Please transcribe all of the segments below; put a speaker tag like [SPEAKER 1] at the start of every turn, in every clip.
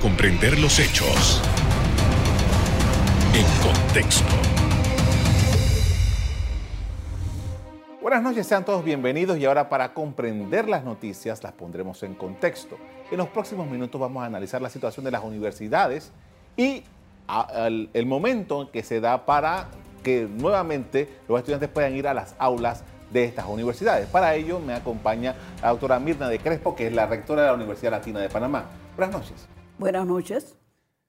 [SPEAKER 1] comprender los hechos en contexto.
[SPEAKER 2] Buenas noches, sean todos bienvenidos y ahora para comprender las noticias las pondremos en contexto. En los próximos minutos vamos a analizar la situación de las universidades y el momento en que se da para que nuevamente los estudiantes puedan ir a las aulas de estas universidades. Para ello me acompaña la doctora Mirna de Crespo, que es la rectora de la Universidad Latina de Panamá. Buenas noches.
[SPEAKER 3] Buenas noches.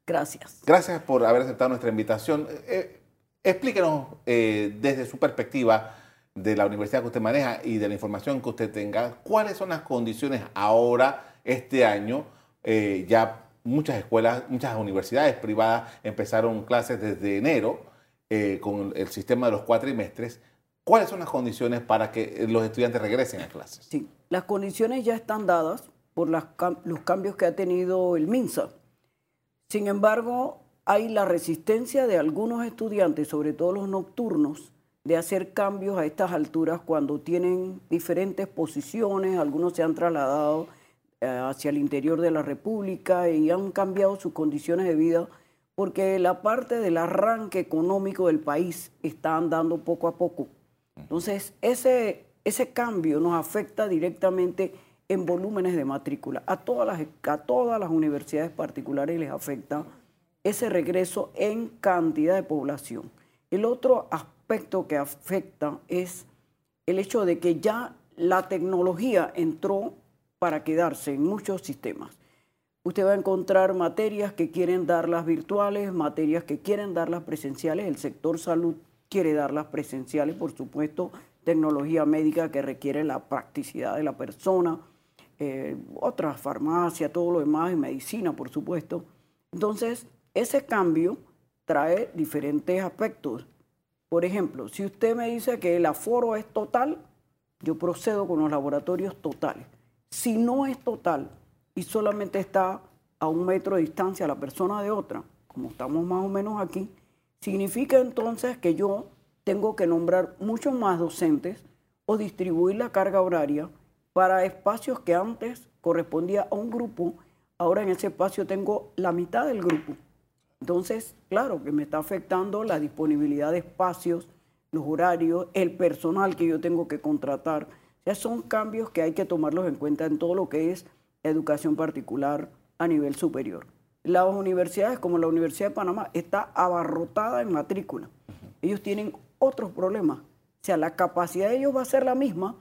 [SPEAKER 3] Gracias.
[SPEAKER 2] Gracias por haber aceptado nuestra invitación. Eh, explíquenos eh, desde su perspectiva de la universidad que usted maneja y de la información que usted tenga, cuáles son las condiciones ahora, este año, eh, ya muchas escuelas, muchas universidades privadas empezaron clases desde enero con el sistema de los cuatrimestres. ¿Cuáles son las condiciones para que los estudiantes regresen a clases?
[SPEAKER 3] Sí, las condiciones ya están dadas por los cambios que ha tenido el MINSA. Sin embargo, hay la resistencia de algunos estudiantes, sobre todo los nocturnos, de hacer cambios a estas alturas cuando tienen diferentes posiciones, algunos se han trasladado eh, hacia el interior de la República y han cambiado sus condiciones de vida porque la parte del arranque económico del país está andando poco a poco. Entonces, ese, ese cambio nos afecta directamente en volúmenes de matrícula. A todas las, a todas las universidades particulares les afecta ese regreso en cantidad de población. El otro aspecto que afecta es el hecho de que ya la tecnología entró para quedarse en muchos sistemas. Usted va a encontrar materias que quieren darlas virtuales, materias que quieren darlas presenciales. El sector salud quiere darlas presenciales, por supuesto, tecnología médica que requiere la practicidad de la persona eh, otras farmacias, todo lo demás, en medicina, por supuesto. Entonces, ese cambio trae diferentes aspectos. Por ejemplo, si usted me dice que el aforo es total, yo procedo con los laboratorios totales. Si no es total y solamente está a un metro de distancia la persona de otra, como estamos más o menos aquí, significa entonces que yo tengo que nombrar muchos más docentes o distribuir la carga horaria para espacios que antes correspondía a un grupo, ahora en ese espacio tengo la mitad del grupo. Entonces, claro que me está afectando la disponibilidad de espacios, los horarios, el personal que yo tengo que contratar. O sea, son cambios que hay que tomarlos en cuenta en todo lo que es educación particular a nivel superior. Las universidades, como la Universidad de Panamá, está abarrotada en matrícula. Ellos tienen otros problemas. O sea, la capacidad de ellos va a ser la misma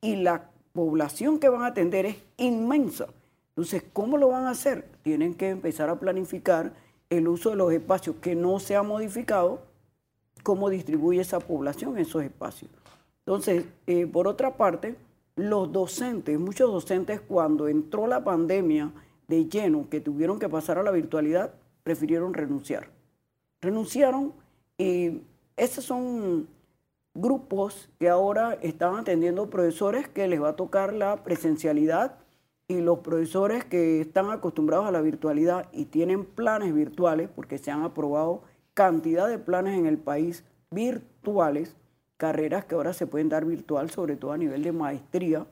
[SPEAKER 3] y la población que van a atender es inmensa. Entonces, ¿cómo lo van a hacer? Tienen que empezar a planificar el uso de los espacios que no se ha modificado, cómo distribuye esa población en esos espacios. Entonces, eh, por otra parte, los docentes, muchos docentes cuando entró la pandemia de lleno, que tuvieron que pasar a la virtualidad, prefirieron renunciar. Renunciaron y esos son grupos que ahora están atendiendo profesores que les va a tocar la presencialidad y los profesores que están acostumbrados a la virtualidad y tienen planes virtuales, porque se han aprobado cantidad de planes en el país virtuales, carreras que ahora se pueden dar virtual, sobre todo a nivel de maestría,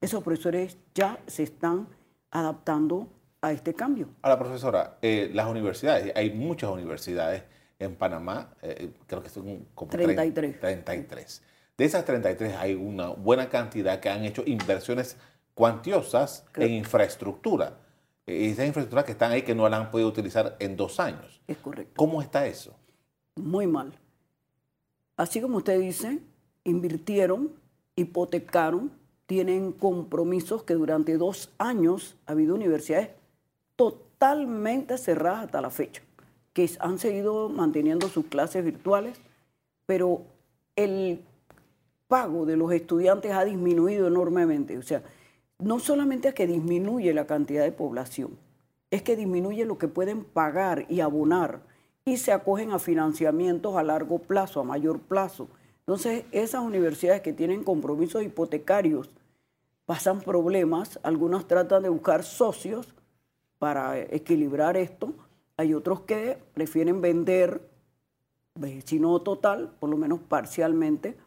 [SPEAKER 3] esos profesores ya se están adaptando a este cambio.
[SPEAKER 2] Ahora, profesora, eh, las universidades, hay muchas universidades en Panamá, eh, creo que son como
[SPEAKER 3] 33.
[SPEAKER 2] 33. De esas 33 hay una buena cantidad que han hecho inversiones cuantiosas en infraestructura. Y esas infraestructuras que están ahí que no las han podido utilizar en dos años.
[SPEAKER 3] Es correcto.
[SPEAKER 2] ¿Cómo está eso?
[SPEAKER 3] Muy mal. Así como usted dice, invirtieron, hipotecaron, tienen compromisos que durante dos años ha habido universidades totalmente cerradas hasta la fecha que han seguido manteniendo sus clases virtuales, pero el pago de los estudiantes ha disminuido enormemente. O sea, no solamente es que disminuye la cantidad de población, es que disminuye lo que pueden pagar y abonar y se acogen a financiamientos a largo plazo, a mayor plazo. Entonces, esas universidades que tienen compromisos hipotecarios pasan problemas, algunas tratan de buscar socios para equilibrar esto, hay otros que prefieren vender, eh, si no total, por lo menos parcialmente.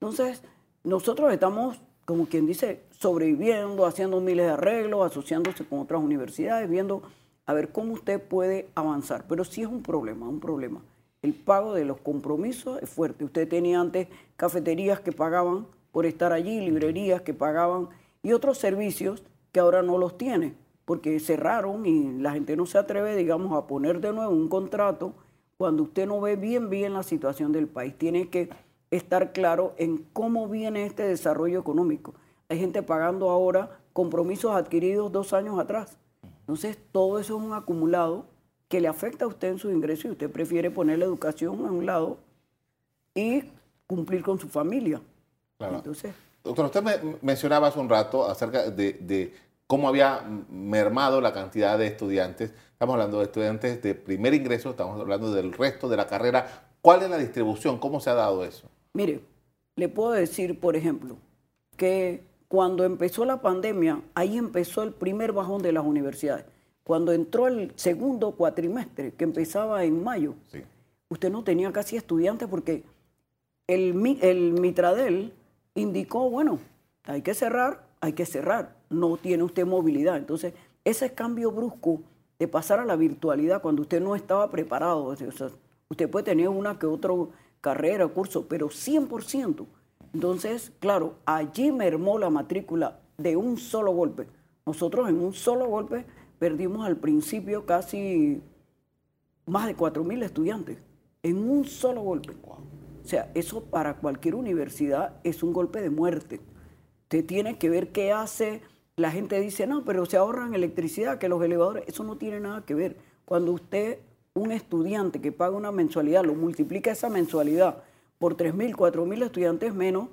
[SPEAKER 3] Entonces, nosotros estamos, como quien dice, sobreviviendo, haciendo miles de arreglos, asociándose con otras universidades, viendo a ver cómo usted puede avanzar. Pero sí es un problema, un problema. El pago de los compromisos es fuerte. Usted tenía antes cafeterías que pagaban por estar allí, librerías que pagaban y otros servicios que ahora no los tiene, porque cerraron y la gente no se atreve, digamos, a poner de nuevo un contrato cuando usted no ve bien, bien la situación del país. Tiene que estar claro en cómo viene este desarrollo económico. Hay gente pagando ahora compromisos adquiridos dos años atrás. Entonces, todo eso es un acumulado que le afecta a usted en su ingreso y usted prefiere poner la educación a un lado y cumplir con su familia.
[SPEAKER 2] Claro. Entonces, Doctor, usted me mencionaba hace un rato acerca de, cómo había mermado la cantidad de estudiantes. Estamos hablando de estudiantes de primer ingreso, estamos hablando del resto de la carrera. ¿Cuál es la distribución? ¿Cómo se ha dado eso?
[SPEAKER 3] Mire, le puedo decir, por ejemplo, que cuando empezó la pandemia, ahí empezó el primer bajón de las universidades. Cuando entró el segundo cuatrimestre, que empezaba en mayo, usted no tenía casi estudiantes porque el, el Mitradel indicó, bueno, hay que cerrar, hay que cerrar, no tiene usted movilidad. Entonces, ese cambio brusco de pasar a la virtualidad cuando usted no estaba preparado, usted puede tener una que otra carrera, curso, pero 100%. Entonces, claro, allí mermó la matrícula de un solo golpe. Nosotros en un solo golpe perdimos al principio casi más de 4.000 estudiantes, en un solo golpe. O sea, eso para cualquier universidad es un golpe de muerte. Usted tiene que ver qué hace. La gente dice, no, pero se ahorran electricidad, que los elevadores, eso no tiene nada que ver. Cuando usted, un estudiante que paga una mensualidad, lo multiplica esa mensualidad por 3.000, 4.000 estudiantes menos,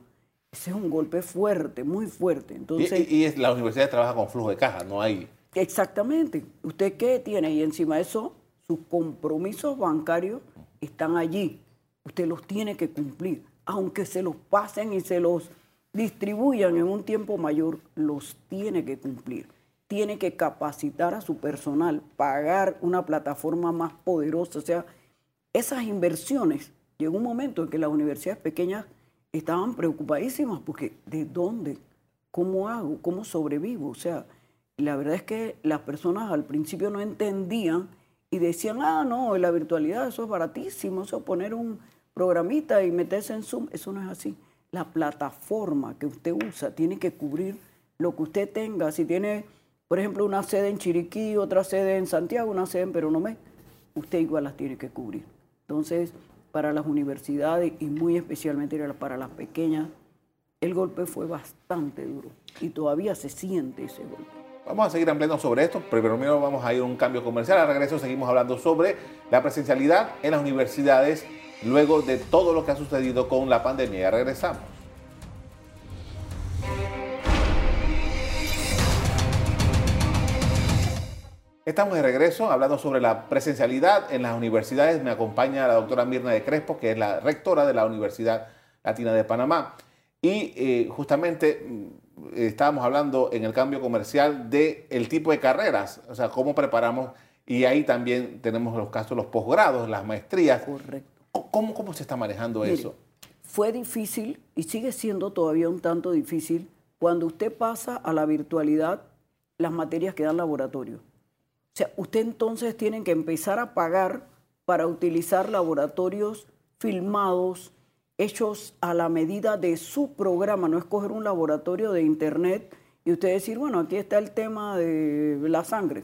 [SPEAKER 3] ese es un golpe fuerte, muy fuerte. Entonces,
[SPEAKER 2] y, y, la universidad trabaja con flujo de caja, no hay
[SPEAKER 3] Exactamente. ¿Usted qué tiene? Y encima de eso, sus compromisos bancarios están allí. Usted los tiene que cumplir. Aunque se los pasen y se los distribuyan en un tiempo mayor, los tiene que cumplir. Tiene que capacitar a su personal, pagar una plataforma más poderosa. O sea, esas inversiones, llegó un momento en que las universidades pequeñas estaban preocupadísimas porque ¿de dónde? ¿Cómo hago? ¿Cómo sobrevivo? O sea, la verdad es que las personas al principio no entendían y decían, ah, no, la virtualidad, eso es baratísimo, eso poner un programita y meterse en Zoom, eso no es así. La plataforma que usted usa tiene que cubrir lo que usted tenga. Si tiene, por ejemplo, una sede en Chiriquí, otra sede en Santiago, una sede en Peronomé, usted igual las tiene que cubrir. Entonces, para las universidades y muy especialmente para las pequeñas, el golpe fue bastante duro y todavía se siente ese golpe.
[SPEAKER 2] Vamos a seguir ampliando sobre esto, pero primero vamos a ir a un cambio comercial. Al regreso seguimos hablando sobre la presencialidad en las universidades luego de todo lo que ha sucedido con la pandemia. Ya regresamos. Estamos de regreso hablando sobre la presencialidad en las universidades. Me acompaña la doctora Mirna de Crespo, que es la rectora de la Universidad Latina de Panamá. Y eh, justamente estábamos hablando en el cambio comercial de el tipo de carreras, o sea, cómo preparamos, y ahí también tenemos los casos, los posgrados, las maestrías.
[SPEAKER 3] Correcto.
[SPEAKER 2] ¿Cómo, cómo se está manejando eso?
[SPEAKER 3] Fue difícil y sigue siendo todavía un tanto difícil cuando usted pasa a la virtualidad las materias que dan laboratorio. O sea, usted entonces tiene que empezar a pagar para utilizar laboratorios filmados, hechos a la medida de su programa, no escoger un laboratorio de internet y usted decir, bueno, aquí está el tema de la sangre.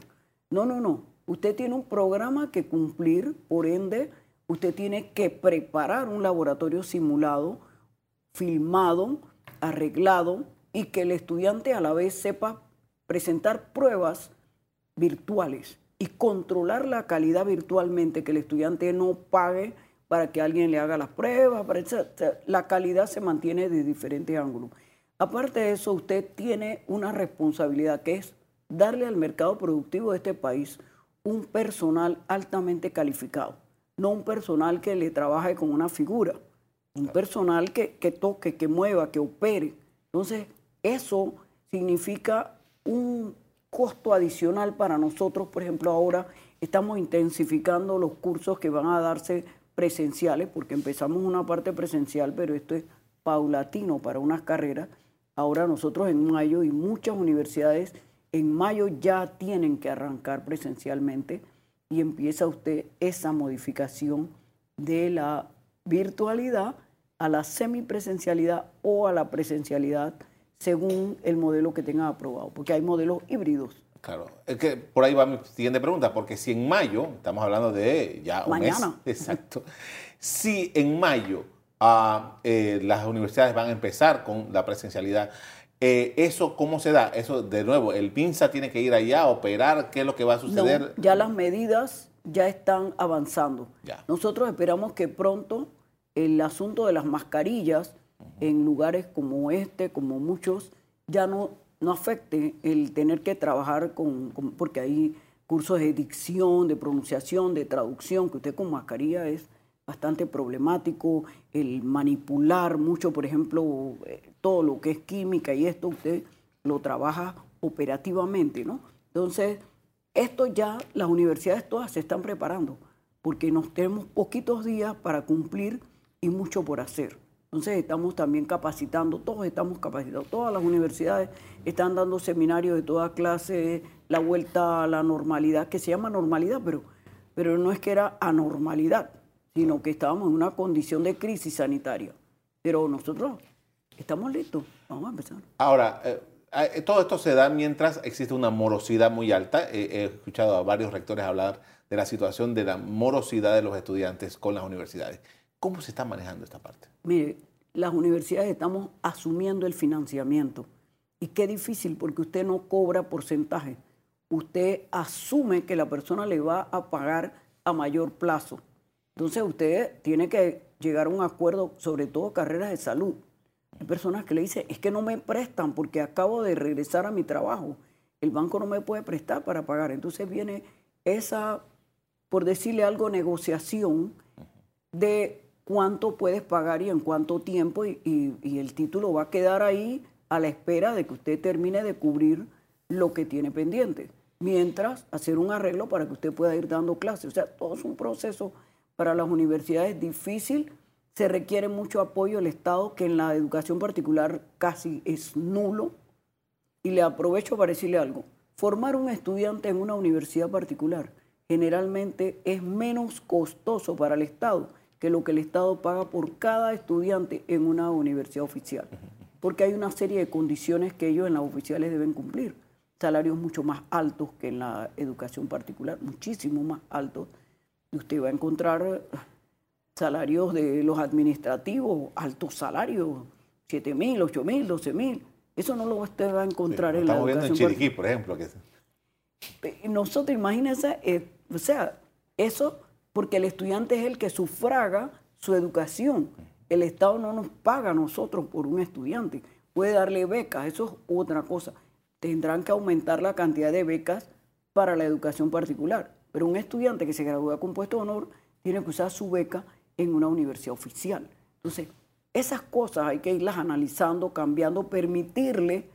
[SPEAKER 3] No, no, no. Usted tiene un programa que cumplir, por ende, usted tiene que preparar un laboratorio simulado, filmado, arreglado y que el estudiante a la vez sepa presentar pruebas virtuales y controlar la calidad virtualmente, que el estudiante no pague para que alguien le haga las pruebas, para la calidad se mantiene de diferentes ángulos. Aparte de eso, usted tiene una responsabilidad que es darle al mercado productivo de este país un personal altamente calificado, no un personal que le trabaje con una figura, un personal que, que toque, que mueva, que opere. Entonces, eso significa un costo adicional para nosotros. Por ejemplo, ahora estamos intensificando los cursos que van a darse presenciales, porque empezamos una parte presencial, pero esto es paulatino para unas carreras. Ahora nosotros en mayo y muchas universidades en mayo ya tienen que arrancar presencialmente y empieza usted esa modificación de la virtualidad a la semipresencialidad o a la presencialidad según el modelo que tengan aprobado, porque hay modelos híbridos.
[SPEAKER 2] Claro, es que por ahí va mi siguiente pregunta, porque si en mayo, estamos hablando de ya un
[SPEAKER 3] Mañana.
[SPEAKER 2] mes, exacto, si en mayo eh, las universidades van a empezar con la presencialidad, eh, ¿eso cómo se da? Eso, de nuevo, el PINSA tiene que ir allá a operar, ¿qué es lo que va a suceder?
[SPEAKER 3] No, ya las medidas ya están avanzando.
[SPEAKER 2] Ya.
[SPEAKER 3] Nosotros esperamos que pronto el asunto de las mascarillas en lugares como este, como muchos, ya no, no afecte el tener que trabajar con, con- porque hay cursos de dicción, de pronunciación, de traducción, que usted con mascarilla es bastante problemático, el manipular mucho, por ejemplo, eh, todo lo que es química y esto usted lo trabaja operativamente, ¿no? Entonces, esto ya las universidades todas se están preparando, porque nos tenemos poquitos días para cumplir y mucho por hacer. Entonces estamos también capacitando, todos estamos capacitados, todas las universidades están dando seminarios de toda clase, la vuelta a la normalidad, que se llama normalidad, pero, pero no es que era anormalidad, sino que estábamos en una condición de crisis sanitaria. Pero nosotros estamos listos, vamos a empezar.
[SPEAKER 2] Ahora, eh, eh, todo esto se da mientras existe una morosidad muy alta. Eh, he escuchado a varios rectores hablar de la situación de la morosidad de los estudiantes con las universidades. ¿Cómo se está manejando esta parte?
[SPEAKER 3] Mire, las universidades estamos asumiendo el financiamiento. Y qué difícil, porque usted no cobra porcentaje. Usted asume que la persona le va a pagar a mayor plazo. Entonces usted tiene que llegar a un acuerdo, sobre todo carreras de salud. Hay personas que le dicen, es que no me prestan porque acabo de regresar a mi trabajo. El banco no me puede prestar para pagar. Entonces viene esa, por decirle algo, negociación de cuánto puedes pagar y en cuánto tiempo y, y- el título va a quedar ahí a la espera de que usted termine de cubrir lo que tiene pendiente. Mientras, hacer un arreglo para que usted pueda ir dando clases. O sea, todo es un proceso para las universidades difícil. Se requiere mucho apoyo del Estado, que en la educación particular casi es nulo. Y le aprovecho para decirle algo. Formar un estudiante en una universidad particular generalmente es menos costoso para el Estado que lo que el Estado paga por cada estudiante en una universidad oficial. Porque hay una serie de condiciones que ellos en las oficiales deben cumplir. Salarios mucho más altos que en la educación particular, muchísimo más altos. Y usted va a encontrar salarios de los administrativos, altos salarios, 7 mil, 8 mil, 12 mil. Eso no lo usted va a encontrar en la
[SPEAKER 2] Estamos viendo en
[SPEAKER 3] educación
[SPEAKER 2] Chiriquí, por ejemplo. Que
[SPEAKER 3] Pe- Nosotros, imagínense, eh, o sea, eso porque el estudiante es el que sufraga su educación. El Estado no nos paga a nosotros por un estudiante. Puede darle becas, eso es otra cosa. Tendrán que aumentar la cantidad de becas para la educación particular. Pero un estudiante que se gradúa con puesto de honor tiene que usar su beca en una universidad oficial. Entonces, esas cosas hay que irlas analizando, cambiando, permitirle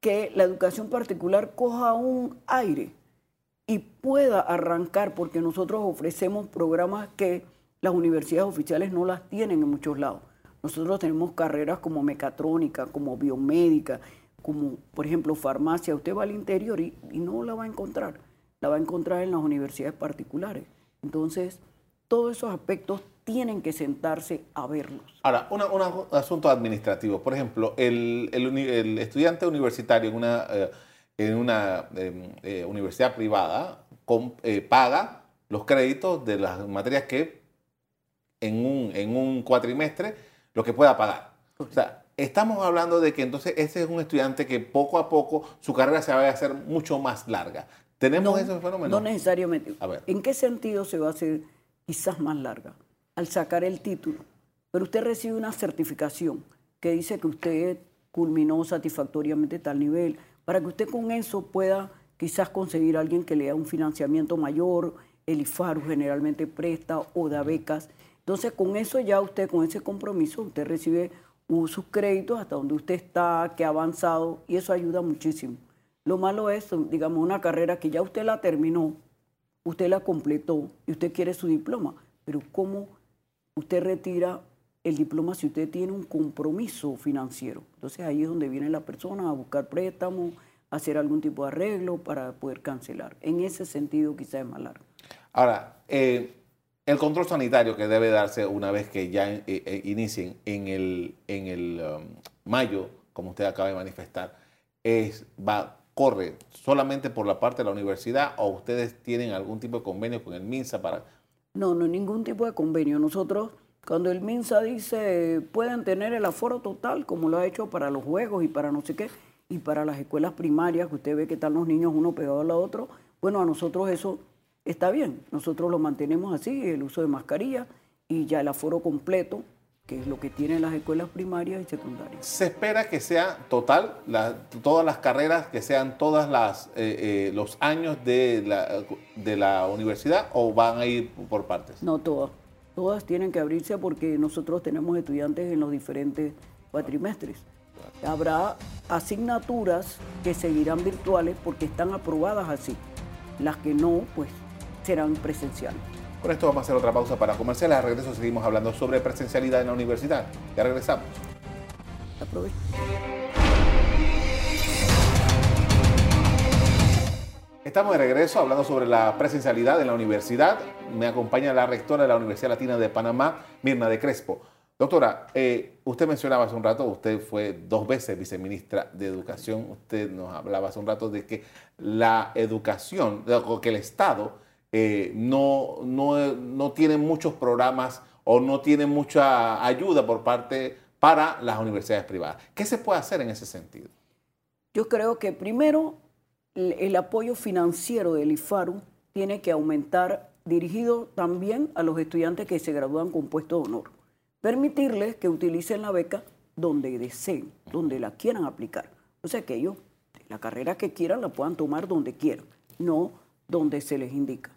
[SPEAKER 3] que la educación particular coja un aire y pueda arrancar, porque nosotros ofrecemos programas que las universidades oficiales no las tienen en muchos lados. Nosotros tenemos carreras como mecatrónica, como biomédica, como por ejemplo farmacia. Usted va al interior y, no la va a encontrar, la va a encontrar en las universidades particulares. Entonces, todos esos aspectos tienen que sentarse a verlos.
[SPEAKER 2] Ahora, una- un asunto administrativo. Por ejemplo, el, el uni- el estudiante universitario en una, eh, en una eh, universidad privada eh, paga los créditos de las materias que en un, en un cuatrimestre lo que pueda pagar. O sea, estamos hablando de que entonces ese es un estudiante que poco a poco su carrera se va a hacer mucho más larga. ¿Tenemos ese fenómeno?
[SPEAKER 3] No necesariamente.
[SPEAKER 2] A ver.
[SPEAKER 3] ¿En qué sentido se va a hacer quizás más larga? Al sacar el título. Pero usted recibe una certificación que dice que usted culminó satisfactoriamente tal nivel, para que usted con eso pueda quizás conseguir a alguien que le dé un financiamiento mayor, el IFARU generalmente presta o da becas. Entonces con eso ya usted, con ese compromiso, usted recibe sus créditos hasta donde usted está, que ha avanzado, y eso ayuda muchísimo. Lo malo es, digamos, una carrera que ya usted la terminó, usted la completó y usted quiere su diploma, pero ¿cómo usted retira el diploma si usted tiene un compromiso financiero? Entonces ahí es donde viene la persona a buscar préstamos, hacer algún tipo de arreglo para poder cancelar. En ese sentido quizás es más largo.
[SPEAKER 2] Ahora, eh, el control sanitario que debe darse una vez que ya eh, eh, inicien en el, en el um, mayo, como usted acaba de manifestar, es, va, corre solamente por la parte de la universidad o ustedes tienen algún tipo de convenio con el MINSA para...
[SPEAKER 3] No, no, ningún tipo de convenio. Nosotros, cuando el MINSA dice pueden tener el aforo total, como lo ha hecho para los juegos y para no sé qué, y para las escuelas primarias, que usted ve que están los niños uno pegado al otro, bueno, a nosotros eso está bien. Nosotros lo mantenemos así, el uso de mascarilla y ya el aforo completo, que es lo que tienen las escuelas primarias y secundarias.
[SPEAKER 2] ¿Se espera que sea total, todas las carreras, que sean todos las eh, eh, los años de la, de la universidad o van a ir por partes?
[SPEAKER 3] No, todas. Todas tienen que abrirse porque nosotros tenemos estudiantes en los diferentes cuatrimestres. Habrá asignaturas que seguirán virtuales porque están aprobadas así. Las que no, pues serán presenciales.
[SPEAKER 2] Con esto vamos a hacer otra pausa para comerciales. A regreso seguimos hablando sobre presencialidad en la universidad. Ya regresamos.
[SPEAKER 3] Aprovecho.
[SPEAKER 2] Estamos de regreso hablando sobre la presencialidad en la universidad. Me acompaña la rectora de la Universidad Latina de Panamá, Mirna de Crespo. Doctora, eh, usted mencionaba hace un rato, usted fue dos veces viceministra de Educación, usted nos hablaba hace un rato de que la educación, que el Estado eh, no, no, tiene muchos programas o no tiene mucha ayuda por parte para las universidades privadas. ¿Qué se puede hacer en ese sentido?
[SPEAKER 3] Yo creo que primero el apoyo financiero del IFARU tiene que aumentar dirigido también a los estudiantes que se gradúan con puesto de honor permitirles que utilicen la beca donde deseen, donde la quieran aplicar. O sea, que ellos, la carrera que quieran, la puedan tomar donde quieran, no donde se les indica.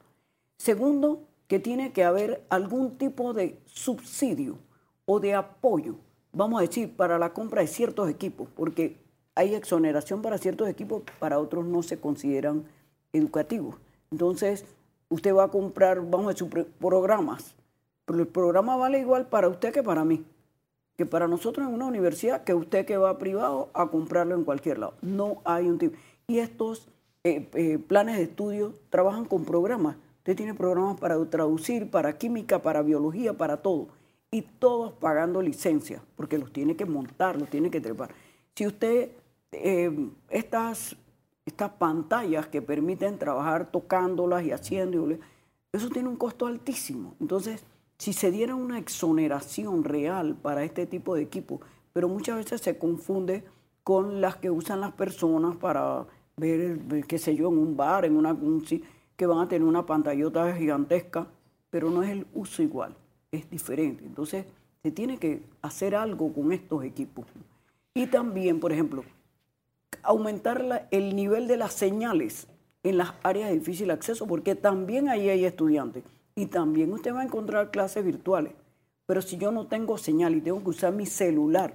[SPEAKER 3] Segundo, que tiene que haber algún tipo de subsidio o de apoyo, vamos a decir, para la compra de ciertos equipos, porque hay exoneración para ciertos equipos, para otros no se consideran educativos. Entonces, usted va a comprar, vamos a decir, programas pero el programa vale igual para usted que para mí. Que para nosotros en una universidad, que usted que va privado a comprarlo en cualquier lado. No hay un tipo. Y estos eh, eh, planes de estudio trabajan con programas. Usted tiene programas para traducir, para química, para biología, para todo. Y todos pagando licencia, porque los tiene que montar, los tiene que trepar. Si usted, eh, estas, estas pantallas que permiten trabajar tocándolas y haciendo, eso tiene un costo altísimo. Entonces, si se diera una exoneración real para este tipo de equipo, pero muchas veces se confunde con las que usan las personas para ver, qué sé yo, en un bar, en una, que van a tener una pantallota gigantesca, pero no es el uso igual, es diferente. Entonces, se tiene que hacer algo con estos equipos. Y también, por ejemplo, aumentar el nivel de las señales en las áreas de difícil acceso, porque también ahí hay estudiantes y también usted va a encontrar clases virtuales. Pero si yo no tengo señal y tengo que usar mi celular,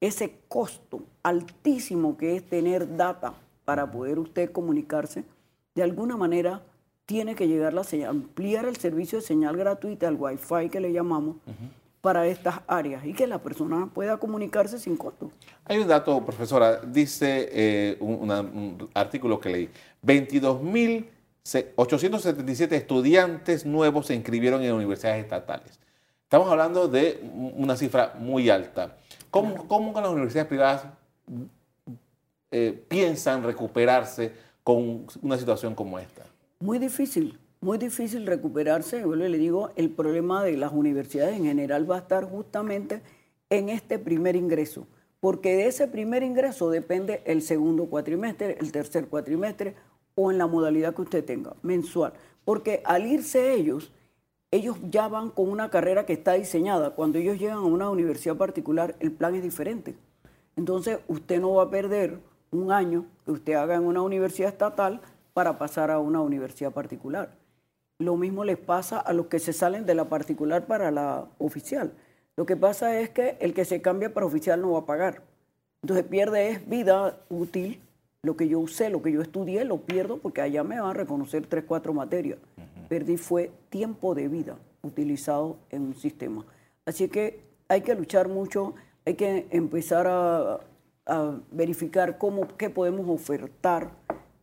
[SPEAKER 3] ese costo altísimo que es tener data para poder usted comunicarse, de alguna manera tiene que llegar la señal, ampliar el servicio de señal gratuita, el Wi-Fi que le llamamos, para estas áreas y que la persona pueda comunicarse sin costo.
[SPEAKER 2] Hay un dato, profesora, dice eh, un, un, artículo que leí, 22 mil 877 estudiantes nuevos se inscribieron en universidades estatales. Estamos hablando de una cifra muy alta. ¿Cómo, cómo las universidades privadas eh, piensan recuperarse con una situación como esta?
[SPEAKER 3] Muy difícil, muy difícil recuperarse. Yo le digo, el problema de las universidades en general va a estar justamente en este primer ingreso, porque de ese primer ingreso depende el segundo cuatrimestre, el tercer cuatrimestre o en la modalidad que usted tenga, mensual. Porque al irse ellos, ellos ya van con una carrera que está diseñada. Cuando ellos llegan a una universidad particular, el plan es diferente. Entonces, usted no va a perder un año que usted haga en una universidad estatal para pasar a una universidad particular. Lo mismo les pasa a los que se salen de la particular para la oficial. Lo que pasa es que el que se cambia para oficial no va a pagar. Entonces pierde es vida útil lo que yo usé, lo que yo estudié, lo pierdo porque allá me van a reconocer tres, cuatro materias. Perdí fue tiempo de vida utilizado en un sistema. Así que hay que luchar mucho, hay que empezar a, a verificar cómo, qué podemos ofertar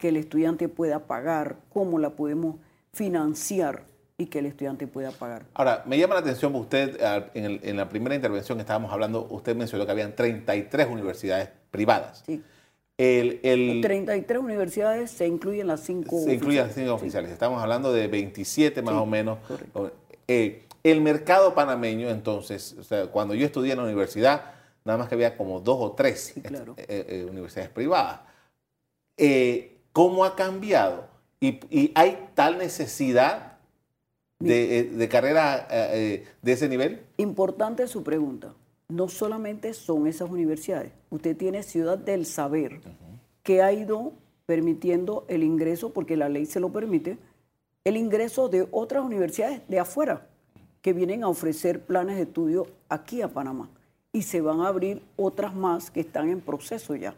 [SPEAKER 3] que el estudiante pueda pagar, cómo la podemos financiar y que el estudiante pueda pagar.
[SPEAKER 2] Ahora, me llama la atención, usted en, en la primera intervención que estábamos hablando, usted mencionó que habían 33 universidades privadas.
[SPEAKER 3] Sí. El, 33 universidades se incluyen las cinco
[SPEAKER 2] Se incluyen las cinco oficiales. Estamos hablando de 27 más o menos. Eh, el mercado panameño, entonces, o sea, cuando yo estudié en la universidad, nada más que había como dos o tres eh, eh, universidades privadas. ¿Cómo ha cambiado? ¿Y, hay tal necesidad de, de carrera de ese nivel?
[SPEAKER 3] Importante su pregunta no solamente son esas universidades. Usted tiene Ciudad del Saber, que ha ido permitiendo el ingreso, porque la ley se lo permite, el ingreso de otras universidades de afuera, que vienen a ofrecer planes de estudio aquí a Panamá. Y se van a abrir otras más que están en proceso ya.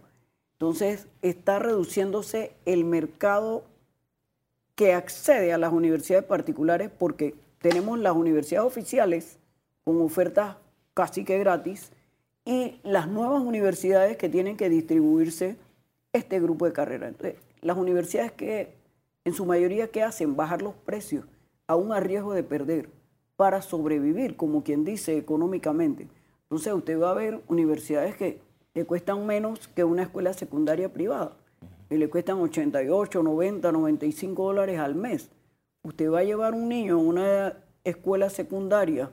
[SPEAKER 3] Entonces, está reduciéndose el mercado que accede a las universidades particulares porque tenemos las universidades oficiales con ofertas casi que gratis, y las nuevas universidades que tienen que distribuirse este grupo de carreras. Entonces, las universidades que en su mayoría ¿qué hacen? Bajar los precios, aún a riesgo de perder, para sobrevivir, como quien dice, económicamente. Entonces usted va a ver universidades que le cuestan menos que una escuela secundaria privada, y le cuestan 88, 90, 95 dólares al mes. Usted va a llevar un niño a una escuela secundaria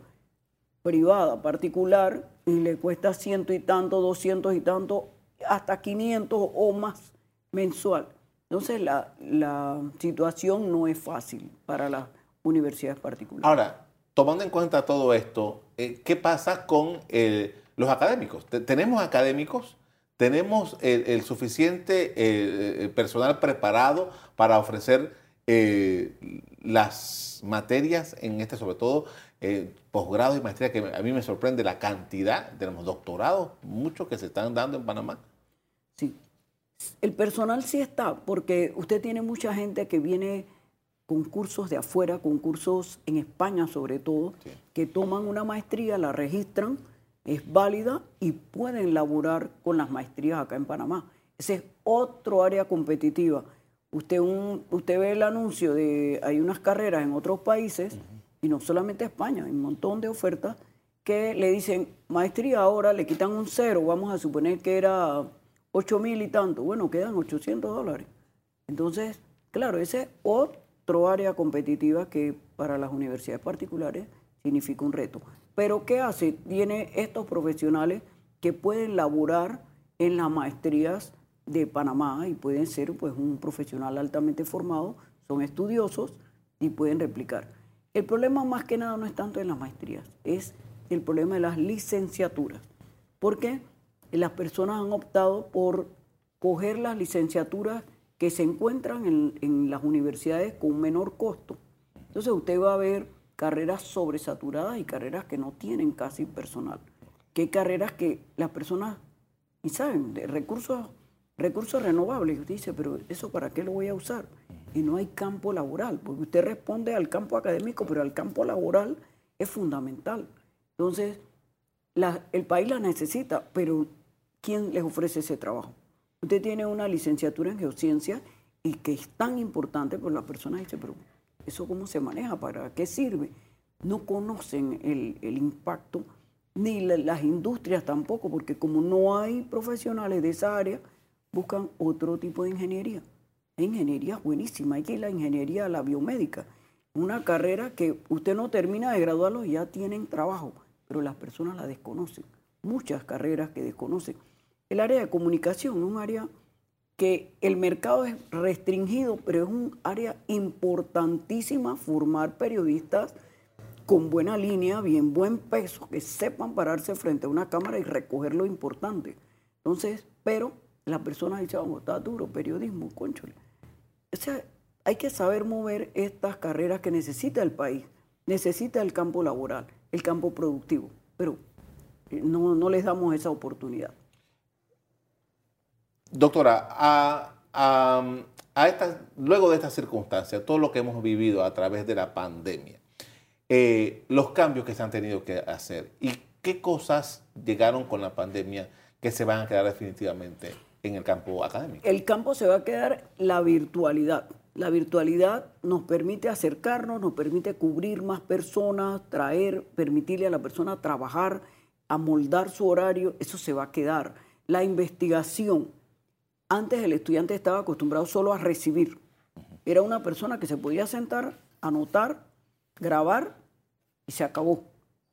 [SPEAKER 3] privada, particular, y le cuesta ciento y tanto, doscientos y tanto, hasta 500 o más mensual. Entonces la, la situación no es fácil para las universidades particulares.
[SPEAKER 2] Ahora, tomando en cuenta todo esto, eh, ¿qué pasa con los académicos? ¿Tenemos académicos? ¿Tenemos el, suficiente personal preparado para ofrecer eh, las materias en este, sobre todo eh, posgrado y maestría, que a mí me sorprende la cantidad, tenemos doctorados, muchos que se están dando en Panamá.
[SPEAKER 3] Sí, el personal sí está, porque usted tiene mucha gente que viene con cursos de afuera, con cursos en España sobre todo, que toman una maestría, la registran, es válida y pueden laborar con las maestrías acá en Panamá. Ese es otro área competitiva. Usted, un, usted ve el anuncio de, hay unas carreras en otros países, y no solamente España, hay un montón de ofertas que le dicen, maestría ahora, le quitan un cero, vamos a suponer que era 8 mil y tanto, bueno, quedan 800 dólares. Entonces, claro, ese es otro área competitiva que para las universidades particulares significa un reto. Pero ¿qué hace? Tiene estos profesionales que pueden laborar en las maestrías de Panamá y pueden ser pues un profesional altamente formado, son estudiosos y pueden replicar. El problema más que nada no es tanto en las maestrías, es el problema de las licenciaturas. Porque las personas han optado por coger las licenciaturas que se encuentran en, las universidades con menor costo. Entonces usted va a ver carreras sobresaturadas y carreras que no tienen casi personal. Que hay carreras que las personas, y saben, de recursos, recursos renovables, usted dice, pero ¿eso para qué lo voy a usar? y no hay campo laboral, porque usted responde al campo académico, pero al campo laboral es fundamental. Entonces, el país la necesita, pero ¿quién les ofrece ese trabajo? Usted tiene una licenciatura en geociencia y que es tan importante, pues la persona dice, pero ¿eso cómo se maneja? ¿Para qué sirve? No conocen el, impacto, ni las industrias tampoco, porque como no hay profesionales de esa área, buscan otro tipo de ingeniería ingeniería es buenísima, hay que ir la ingeniería, la biomédica, una carrera que usted no termina de graduarlo y ya tienen trabajo, pero las personas la desconocen, muchas carreras que desconocen. El área de comunicación es un área que el mercado es restringido, pero es un área importantísima formar periodistas con buena línea, bien buen peso, que sepan pararse frente a una cámara y recoger lo importante. Entonces, pero la persona dice, vamos, está duro, periodismo, conchole. O sea, hay que saber mover estas carreras que necesita el país, necesita el campo laboral, el campo productivo, pero eh, no, no les damos esa oportunidad.
[SPEAKER 2] Doctora, a, a, luego de estas circunstancias, todo lo que hemos vivido a través de la pandemia, eh, los cambios que se han tenido que hacer y qué cosas llegaron con la pandemia que se van a quedar definitivamente en el campo académico?
[SPEAKER 3] El campo se va a quedar la virtualidad. La virtualidad nos permite acercarnos, nos permite cubrir más personas, traer, permitirle a la persona trabajar, amoldar su horario, eso se va a quedar. La investigación, antes el estudiante estaba acostumbrado solo a recibir. Era una persona que se podía sentar, anotar, grabar y se acabó.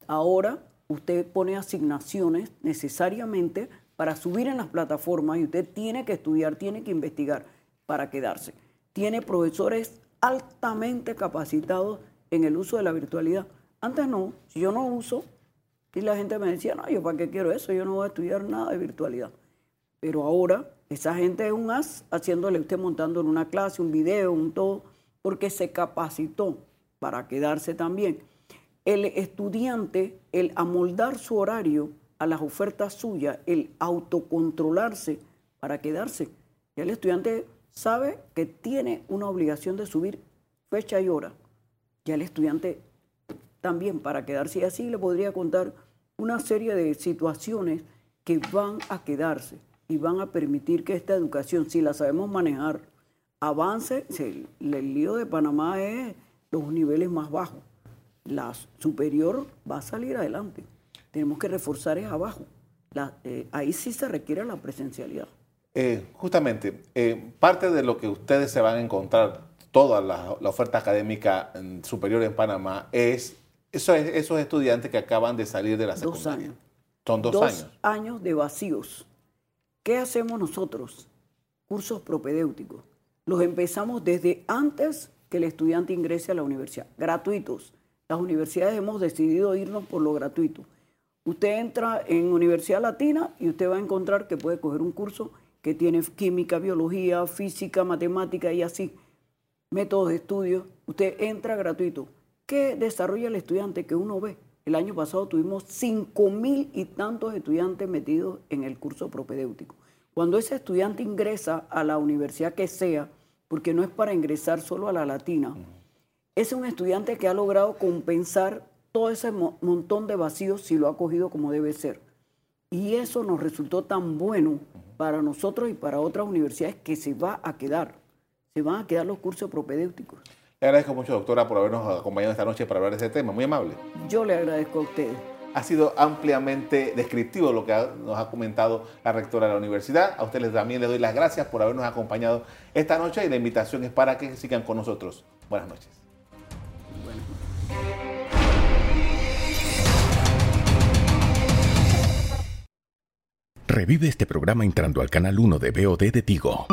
[SPEAKER 3] Ahora usted pone asignaciones necesariamente para subir en las plataformas y usted tiene que estudiar, tiene que investigar para quedarse. Tiene profesores altamente capacitados en el uso de la virtualidad. Antes no, si yo no uso, y la gente me decía, no, yo para qué quiero eso, yo no voy a estudiar nada de virtualidad. Pero ahora esa gente es un as haciéndole usted montando en una clase, un video, un todo, porque se capacitó para quedarse también. El estudiante, el amoldar su horario a las ofertas suyas, el autocontrolarse para quedarse. el estudiante sabe que tiene una obligación de subir fecha y hora. Ya el estudiante también para quedarse y así le podría contar una serie de situaciones que van a quedarse y van a permitir que esta educación, si la sabemos manejar, avance. El, el lío de Panamá es los niveles más bajos. La superior va a salir adelante. Tenemos que reforzar es abajo. Eh, ahí sí se requiere la presencialidad.
[SPEAKER 2] Eh, justamente, eh, parte de lo que ustedes se van a encontrar, toda la, oferta académica superior en Panamá, es esos, esos estudiantes que acaban de salir de la secundaria. Dos años. Son dos, años.
[SPEAKER 3] años de vacíos. ¿Qué hacemos nosotros? Cursos propedéuticos. Los empezamos desde antes que el estudiante ingrese a la universidad, gratuitos. Las universidades hemos decidido irnos por lo gratuito. Usted entra en Universidad Latina y usted va a encontrar que puede coger un curso que tiene química, biología, física, matemática y así, métodos de estudio. Usted entra gratuito. ¿Qué desarrolla el estudiante que uno ve? El año pasado tuvimos cinco mil y tantos estudiantes metidos en el curso propedéutico. Cuando ese estudiante ingresa a la universidad que sea, porque no es para ingresar solo a la latina, es un estudiante que ha logrado compensar todo ese montón de vacíos si lo ha cogido como debe ser. Y eso nos resultó tan bueno para nosotros y para otras universidades que se va a quedar. Se van a quedar los cursos propedéuticos.
[SPEAKER 2] Le agradezco mucho, doctora, por habernos acompañado esta noche para hablar de este tema. Muy amable.
[SPEAKER 3] Yo le agradezco a ustedes.
[SPEAKER 2] Ha sido ampliamente descriptivo lo que nos ha comentado la rectora de la universidad. A ustedes también les doy las gracias por habernos acompañado esta noche y la invitación es para que sigan con nosotros. Buenas noches.
[SPEAKER 1] Revive este programa entrando al canal 1 de BOD de Tigo.